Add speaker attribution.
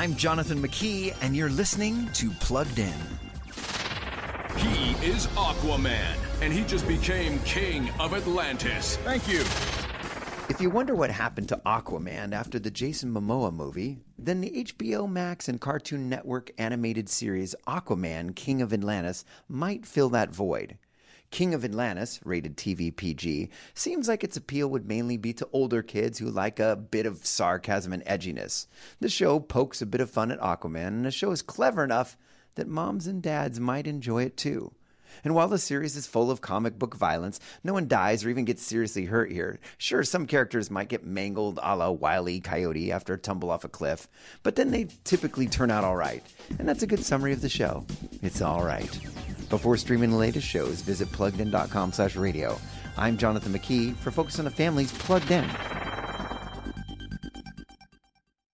Speaker 1: I'm Jonathan McKee, and you're listening to Plugged In.
Speaker 2: He is Aquaman, and he just became king of Atlantis.
Speaker 3: Thank you.
Speaker 1: If you wonder what happened to Aquaman after the Jason Momoa movie, then the HBO Max and Cartoon Network animated series Aquaman King of Atlantis might fill that void. King of Atlantis, rated TV PG, seems like its appeal would mainly be to older kids who like a bit of sarcasm and edginess. The show pokes a bit of fun at Aquaman, and the show is clever enough that moms and dads might enjoy it too. And while the series is full of comic book violence, no one dies or even gets seriously hurt here. Sure, some characters might get mangled a la Wile E. Coyote after a tumble off a cliff, but then they typically turn out alright. And that's a good summary of the show. It's alright. Before streaming the latest shows, visit pluggedin.com slash radio. I'm Jonathan McKee for Focus on the Family's Plugged In.